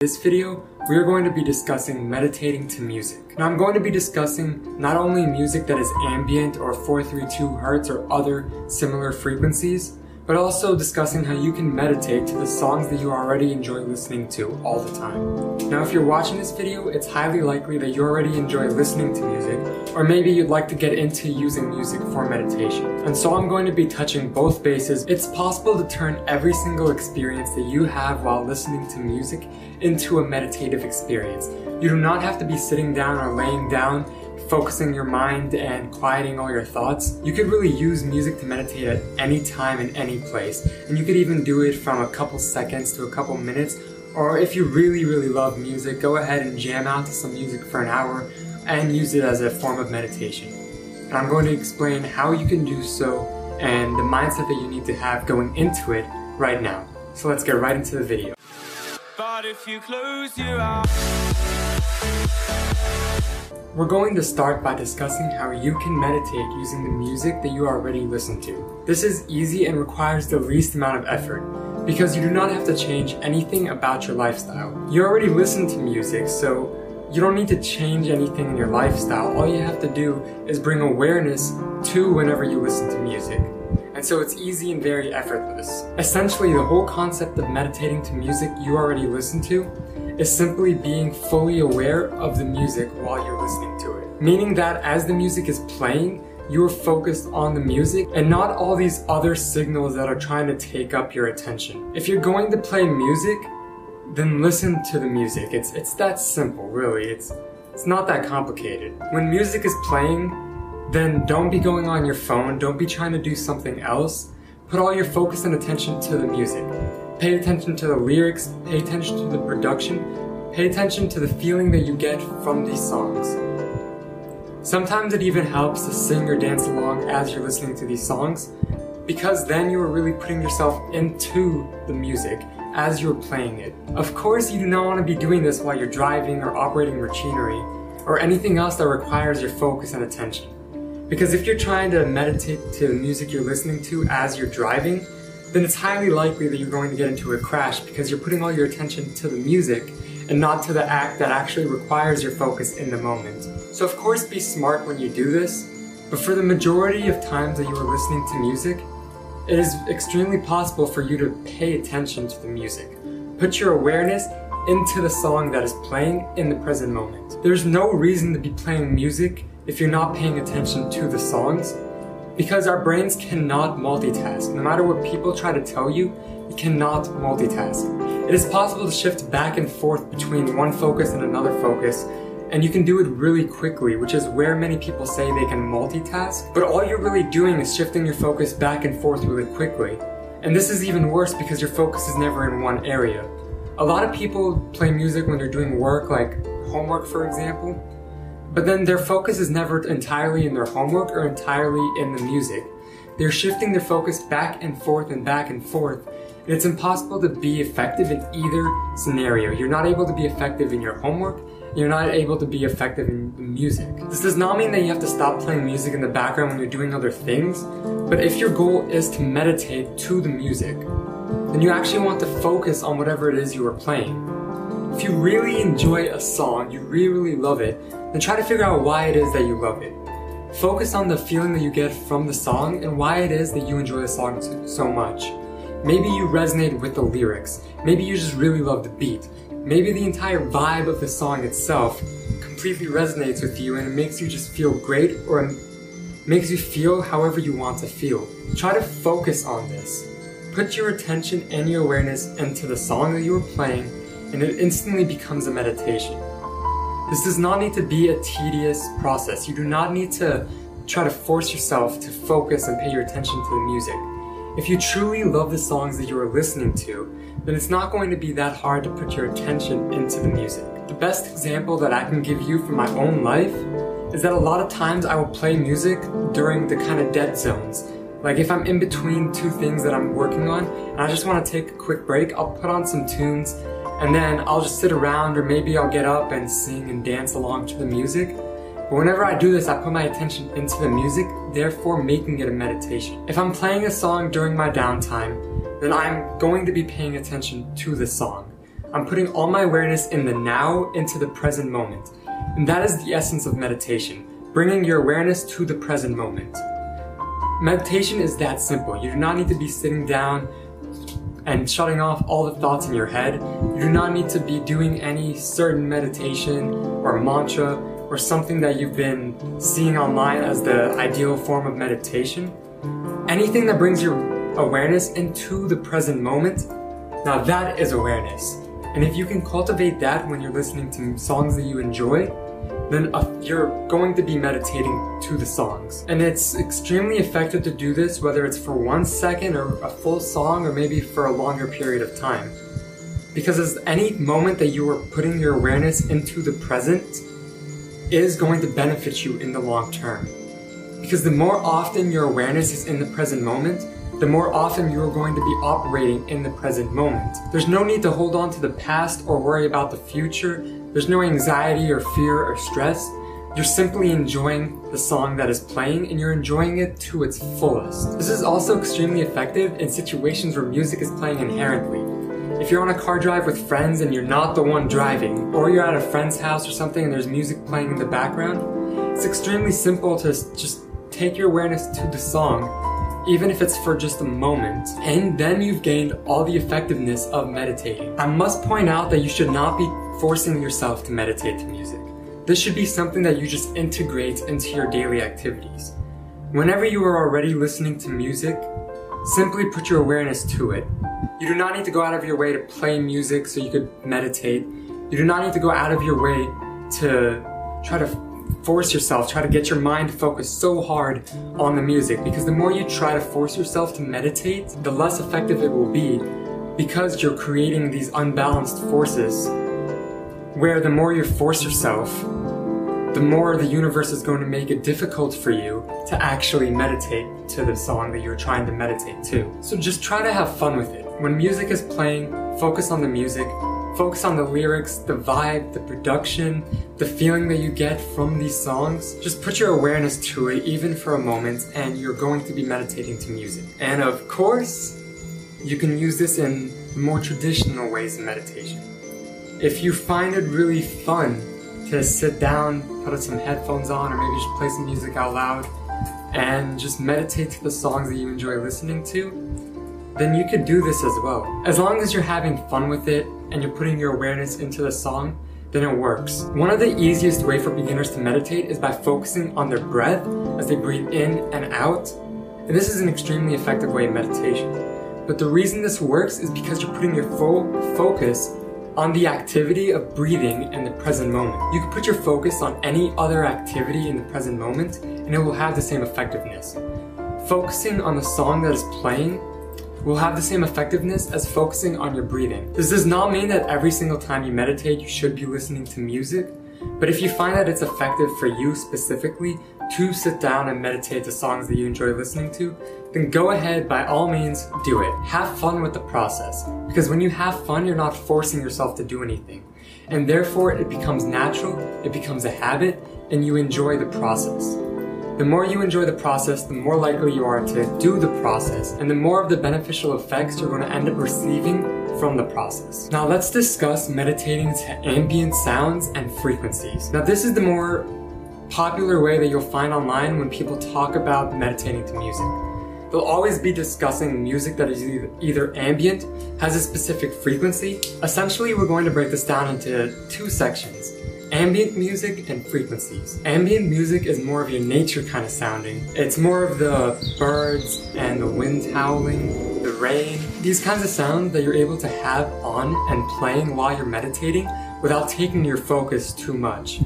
this video, we are going to be discussing meditating to music. Now I'm going to be discussing not only music that is ambient or 432 Hertz or other similar frequencies, but also discussing how you can meditate to the songs that you already enjoy listening to all the time. Now if you're watching this video, it's highly likely that you already enjoy listening to music, or maybe you'd like to get into using music for meditation. And so I'm going to be touching both bases. It's possible to turn every single experience that you have while listening to music into a meditative experience. You do not have to be sitting down or laying down focusing your mind and quieting all your thoughts, you could really use music to meditate at any time in any place. And you could even do it from a couple seconds to a couple minutes. Or if you really, really love music, go ahead and jam out to some music for an hour and use it as a form of meditation. And I'm going to explain how you can do so and the mindset that you need to have going into it right now. So let's get right into the video. But if you close your eyes we're going to start by discussing how you can meditate using the music that you already listen to. This is easy and requires the least amount of effort because you do not have to change anything about your lifestyle. You already listen to music, so you don't need to change anything in your lifestyle. All you have to do is bring awareness to whenever you listen to music. And so it's easy and very effortless. Essentially, the whole concept of meditating to music you already listen to is simply being fully aware of the music while you're listening to it. Meaning that as the music is playing, you're focused on the music and not all these other signals that are trying to take up your attention. If you're going to play music, then listen to the music. It's it's that simple, really. It's it's not that complicated. When music is playing, then don't be going on your phone, don't be trying to do something else. Put all your focus and attention to the music. Pay attention to the lyrics, pay attention to the production, pay attention to the feeling that you get from these songs. Sometimes it even helps to sing or dance along as you're listening to these songs, because then you are really putting yourself into the music as you're playing it. Of course, you do not want to be doing this while you're driving or operating machinery, or anything else that requires your focus and attention. Because if you're trying to meditate to the music you're listening to as you're driving, then it's highly likely that you're going to get into a crash because you're putting all your attention to the music and not to the act that actually requires your focus in the moment. So of course be smart when you do this, but for the majority of times that you are listening to music, it is extremely possible for you to pay attention to the music. Put your awareness into the song that is playing in the present moment. There's no reason to be playing music if you're not paying attention to the songs because our brains cannot multitask. No matter what people try to tell you, you cannot multitask. It is possible to shift back and forth between one focus and another focus, and you can do it really quickly, which is where many people say they can multitask. But all you're really doing is shifting your focus back and forth really quickly. And this is even worse because your focus is never in one area. A lot of people play music when they're doing work, like homework for example, but then their focus is never entirely in their homework or entirely in the music. They're shifting their focus back and forth and back and forth, it's impossible to be effective in either scenario. You're not able to be effective in your homework, you're not able to be effective in music. This does not mean that you have to stop playing music in the background when you're doing other things, but if your goal is to meditate to the music, then you actually want to focus on whatever it is you are playing. If you really enjoy a song, you really, really love it, then try to figure out why it is that you love it. Focus on the feeling that you get from the song and why it is that you enjoy the song so much. Maybe you resonate with the lyrics. Maybe you just really love the beat. Maybe the entire vibe of the song itself completely resonates with you and it makes you just feel great or makes you feel however you want to feel. Try to focus on this. Put your attention and your awareness into the song that you are playing and it instantly becomes a meditation. This does not need to be a tedious process. You do not need to try to force yourself to focus and pay your attention to the music. If you truly love the songs that you are listening to, then it's not going to be that hard to put your attention into the music. The best example that I can give you from my own life is that a lot of times I will play music during the kind of dead zones. Like if I'm in between two things that I'm working on and I just want to take a quick break, I'll put on some tunes and then I'll just sit around or maybe I'll get up and sing and dance along to the music. But whenever I do this, I put my attention into the music, therefore making it a meditation. If I'm playing a song during my downtime, then I'm going to be paying attention to the song. I'm putting all my awareness in the now into the present moment. And that is the essence of meditation, bringing your awareness to the present moment. Meditation is that simple. You do not need to be sitting down and shutting off all the thoughts in your head. You do not need to be doing any certain meditation or mantra or something that you've been seeing online as the ideal form of meditation. Anything that brings your awareness into the present moment, now that is awareness. And if you can cultivate that when you're listening to songs that you enjoy, then uh, you're going to be meditating to the songs. And it's extremely effective to do this whether it's for one second or a full song or maybe for a longer period of time. Because as any moment that you are putting your awareness into the present is going to benefit you in the long term. Because the more often your awareness is in the present moment, the more often you're going to be operating in the present moment. There's no need to hold on to the past or worry about the future. There's no anxiety or fear or stress. You're simply enjoying the song that is playing and you're enjoying it to its fullest. This is also extremely effective in situations where music is playing inherently. If you're on a car drive with friends and you're not the one driving, or you're at a friend's house or something and there's music playing in the background, it's extremely simple to just take your awareness to the song even if it's for just a moment, and then you've gained all the effectiveness of meditating. I must point out that you should not be forcing yourself to meditate to music. This should be something that you just integrate into your daily activities. Whenever you are already listening to music, simply put your awareness to it. You do not need to go out of your way to play music so you could meditate. You do not need to go out of your way to try to force yourself, try to get your mind focused so hard on the music because the more you try to force yourself to meditate, the less effective it will be because you're creating these unbalanced forces where the more you force yourself, the more the universe is going to make it difficult for you to actually meditate to the song that you're trying to meditate to. So just try to have fun with it. When music is playing, focus on the music, Focus on the lyrics, the vibe, the production, the feeling that you get from these songs. Just put your awareness to it, even for a moment, and you're going to be meditating to music. And of course, you can use this in more traditional ways of meditation. If you find it really fun to sit down, put some headphones on, or maybe just play some music out loud, and just meditate to the songs that you enjoy listening to, then you could do this as well. As long as you're having fun with it and you're putting your awareness into the song, then it works. One of the easiest way for beginners to meditate is by focusing on their breath as they breathe in and out. And this is an extremely effective way of meditation. But the reason this works is because you're putting your full focus on the activity of breathing in the present moment. You can put your focus on any other activity in the present moment and it will have the same effectiveness. Focusing on the song that is playing will have the same effectiveness as focusing on your breathing. This does not mean that every single time you meditate you should be listening to music, but if you find that it's effective for you specifically to sit down and meditate to songs that you enjoy listening to, then go ahead by all means do it. Have fun with the process, because when you have fun you're not forcing yourself to do anything. And therefore it becomes natural, it becomes a habit, and you enjoy the process. The more you enjoy the process, the more likely you are to do the process, and the more of the beneficial effects you're going to end up receiving from the process. Now let's discuss meditating to ambient sounds and frequencies. Now this is the more popular way that you'll find online when people talk about meditating to music. They'll always be discussing music that is either ambient, has a specific frequency. Essentially, we're going to break this down into two sections ambient music and frequencies. Ambient music is more of your nature kind of sounding. It's more of the birds and the wind howling, the rain, these kinds of sounds that you're able to have on and playing while you're meditating without taking your focus too much.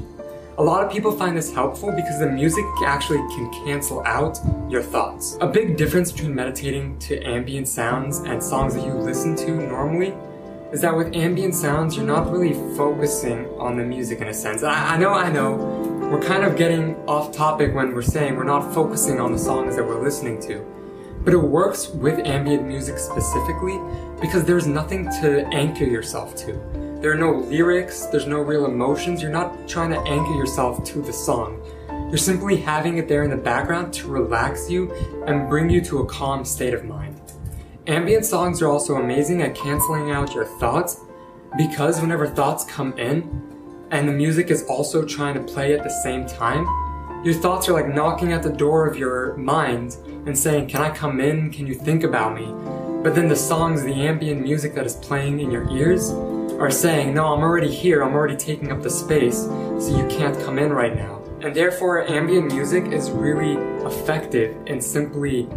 A lot of people find this helpful because the music actually can cancel out your thoughts. A big difference between meditating to ambient sounds and songs that you listen to normally is that with ambient sounds, you're not really focusing on the music in a sense. I, I, know, I know, we're kind of getting off topic when we're saying we're not focusing on the songs that we're listening to. But it works with ambient music specifically because there's nothing to anchor yourself to. There are no lyrics, there's no real emotions, you're not trying to anchor yourself to the song. You're simply having it there in the background to relax you and bring you to a calm state of mind. Ambient songs are also amazing at canceling out your thoughts because whenever thoughts come in and the music is also trying to play at the same time, your thoughts are like knocking at the door of your mind and saying, Can I come in? Can you think about me? But then the songs, the ambient music that is playing in your ears are saying, No, I'm already here, I'm already taking up the space, so you can't come in right now. And therefore, ambient music is really effective in simply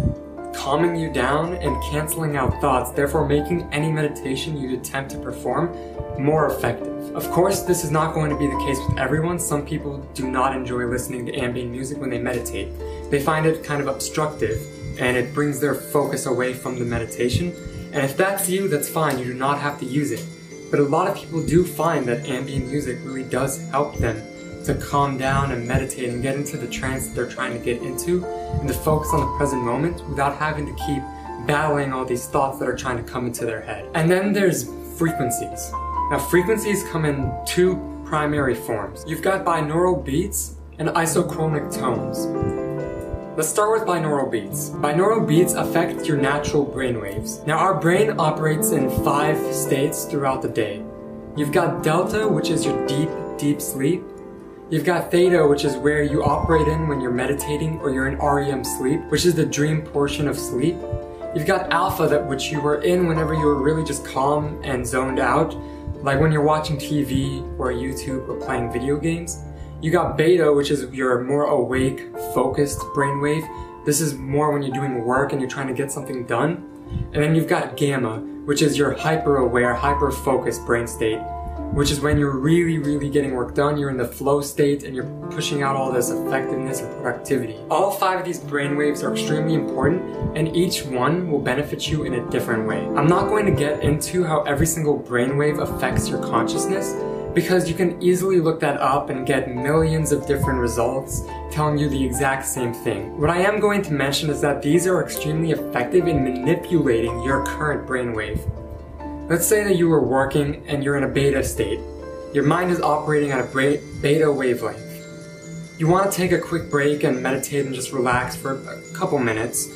calming you down and canceling out thoughts, therefore making any meditation you attempt to perform more effective. Of course, this is not going to be the case with everyone. Some people do not enjoy listening to ambient music when they meditate. They find it kind of obstructive and it brings their focus away from the meditation. And if that's you, that's fine. You do not have to use it. But a lot of people do find that ambient music really does help them to calm down and meditate and get into the trance that they're trying to get into and to focus on the present moment without having to keep battling all these thoughts that are trying to come into their head. And then there's frequencies. Now, frequencies come in two primary forms. You've got binaural beats and isochronic tones. Let's start with binaural beats. Binaural beats affect your natural brain waves. Now, our brain operates in five states throughout the day. You've got delta, which is your deep, deep sleep. You've got theta, which is where you operate in when you're meditating or you're in REM sleep, which is the dream portion of sleep. You've got alpha, that which you were in whenever you were really just calm and zoned out, like when you're watching TV or YouTube or playing video games. You got beta, which is your more awake, focused brainwave. This is more when you're doing work and you're trying to get something done. And then you've got gamma, which is your hyper aware, hyper focused brain state which is when you're really, really getting work done, you're in the flow state and you're pushing out all this effectiveness and productivity. All five of these brainwaves are extremely important and each one will benefit you in a different way. I'm not going to get into how every single brainwave affects your consciousness because you can easily look that up and get millions of different results telling you the exact same thing. What I am going to mention is that these are extremely effective in manipulating your current brainwave. Let's say that you were working and you're in a beta state. Your mind is operating at a beta wavelength. You want to take a quick break and meditate and just relax for a couple minutes.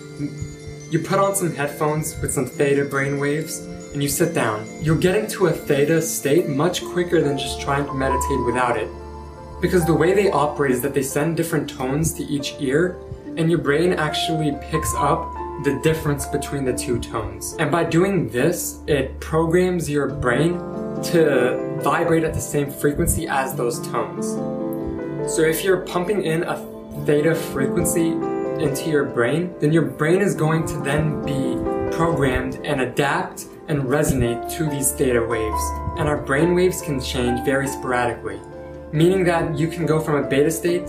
You put on some headphones with some theta brain waves and you sit down. You'll get into a theta state much quicker than just trying to meditate without it. Because the way they operate is that they send different tones to each ear and your brain actually picks up the difference between the two tones. And by doing this, it programs your brain to vibrate at the same frequency as those tones. So if you're pumping in a theta frequency into your brain, then your brain is going to then be programmed and adapt and resonate to these theta waves. And our brain waves can change very sporadically, meaning that you can go from a beta state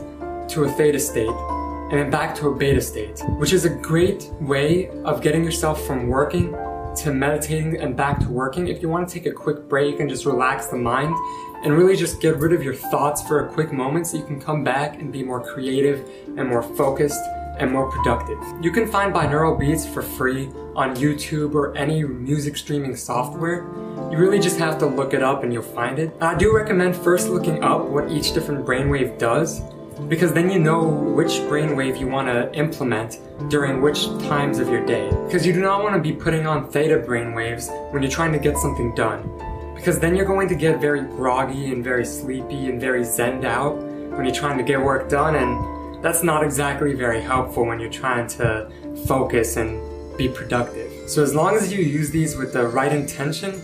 to a theta state and then back to a beta state, which is a great way of getting yourself from working to meditating and back to working. If you want to take a quick break and just relax the mind and really just get rid of your thoughts for a quick moment so you can come back and be more creative and more focused and more productive. You can find binaural beats for free on YouTube or any music streaming software. You really just have to look it up and you'll find it. I do recommend first looking up what each different brainwave does because then you know which brainwave you want to implement during which times of your day. Because you do not want to be putting on theta brainwaves when you're trying to get something done. Because then you're going to get very groggy and very sleepy and very zenned out when you're trying to get work done and that's not exactly very helpful when you're trying to focus and be productive. So as long as you use these with the right intention,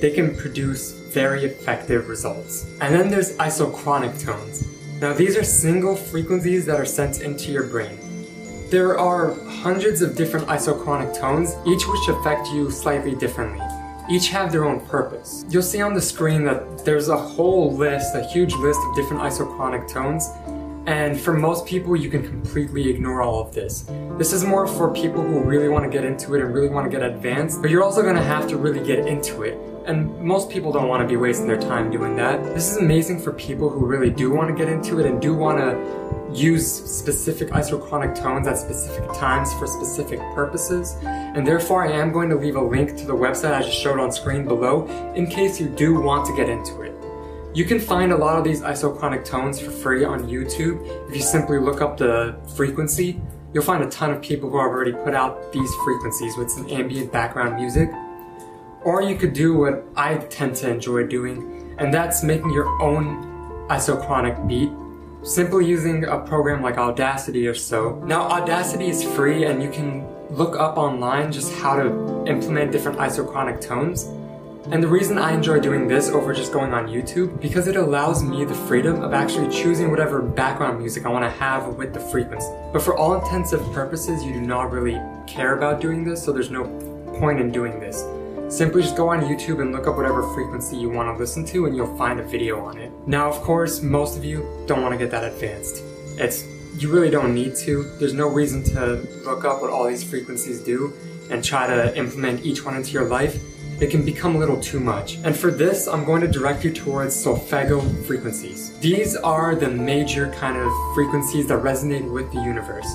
they can produce very effective results. And then there's isochronic tones. Now these are single frequencies that are sent into your brain. There are hundreds of different isochronic tones, each which affect you slightly differently. Each have their own purpose. You'll see on the screen that there's a whole list, a huge list of different isochronic tones, and for most people you can completely ignore all of this. This is more for people who really want to get into it and really want to get advanced, but you're also going to have to really get into it and most people don't want to be wasting their time doing that. This is amazing for people who really do want to get into it and do want to use specific isochronic tones at specific times for specific purposes. And therefore I am going to leave a link to the website I just showed on screen below in case you do want to get into it. You can find a lot of these isochronic tones for free on YouTube. If you simply look up the frequency, you'll find a ton of people who have already put out these frequencies with some ambient background music. Or you could do what I tend to enjoy doing, and that's making your own isochronic beat simply using a program like Audacity or so. Now Audacity is free and you can look up online just how to implement different isochronic tones. And the reason I enjoy doing this over just going on YouTube, because it allows me the freedom of actually choosing whatever background music I want to have with the frequency. But for all intents and purposes, you do not really care about doing this, so there's no point in doing this. Simply just go on YouTube and look up whatever frequency you want to listen to and you'll find a video on it. Now, of course, most of you don't want to get that advanced. It's you really don't need to. There's no reason to look up what all these frequencies do and try to implement each one into your life it can become a little too much. And for this, I'm going to direct you towards solfeggio frequencies. These are the major kind of frequencies that resonate with the universe.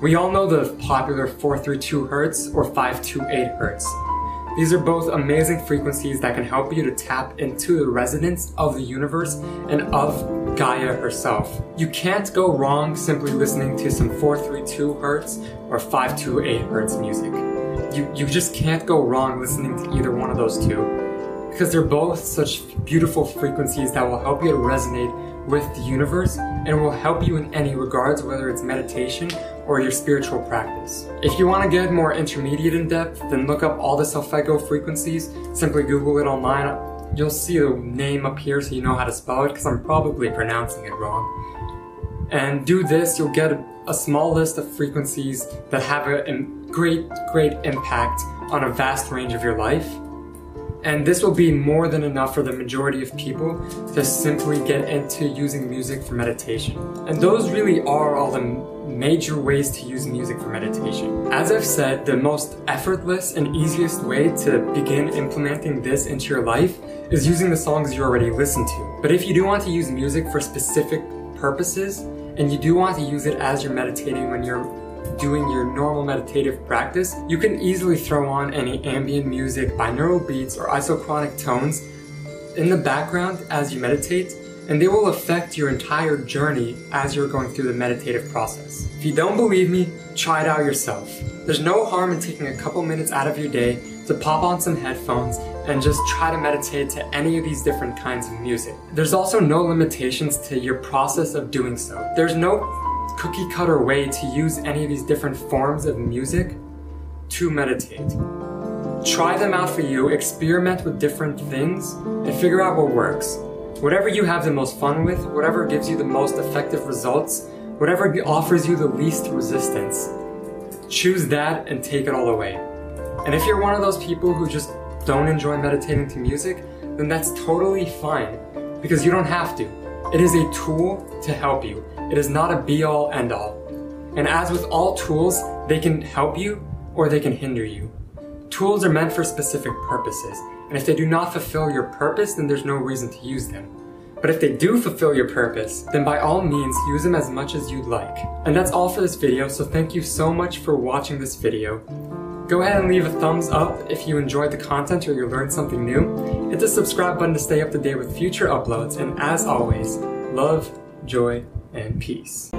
We all know the popular 432 Hz or 528 Hz. These are both amazing frequencies that can help you to tap into the resonance of the universe and of Gaia herself. You can't go wrong simply listening to some 432 Hz or 528 Hz music you, you just can't go wrong listening to either one of those two because they're both such beautiful frequencies that will help you to resonate with the universe and will help you in any regards, whether it's meditation or your spiritual practice. If you want to get more intermediate in depth, then look up all the solfeggio frequencies. Simply Google it online. You'll see the name up here so you know how to spell it because I'm probably pronouncing it wrong. And do this, you'll get a, small list of frequencies that have a, a great, great impact on a vast range of your life. And this will be more than enough for the majority of people to simply get into using music for meditation. And those really are all the major ways to use music for meditation. As I've said, the most effortless and easiest way to begin implementing this into your life is using the songs you already listen to. But if you do want to use music for specific purposes, and you do want to use it as you're meditating when you're doing your normal meditative practice, you can easily throw on any ambient music, binaural beats, or isochronic tones in the background as you meditate, and they will affect your entire journey as you're going through the meditative process. If you don't believe me, try it out yourself. There's no harm in taking a couple minutes out of your day to pop on some headphones and just try to meditate to any of these different kinds of music. There's also no limitations to your process of doing so. There's no cookie cutter way to use any of these different forms of music to meditate. Try them out for you, experiment with different things, and figure out what works. Whatever you have the most fun with, whatever gives you the most effective results, whatever offers you the least resistance, choose that and take it all away. And if you're one of those people who just don't enjoy meditating to music, then that's totally fine because you don't have to. It is a tool to help you. It is not a be all end all. And as with all tools, they can help you or they can hinder you. Tools are meant for specific purposes, and if they do not fulfill your purpose, then there's no reason to use them. But if they do fulfill your purpose, then by all means use them as much as you'd like. And that's all for this video, so thank you so much for watching this video. Go ahead and leave a thumbs up if you enjoyed the content or you learned something new. Hit the subscribe button to stay up to date with future uploads, and as always, love, joy, and peace.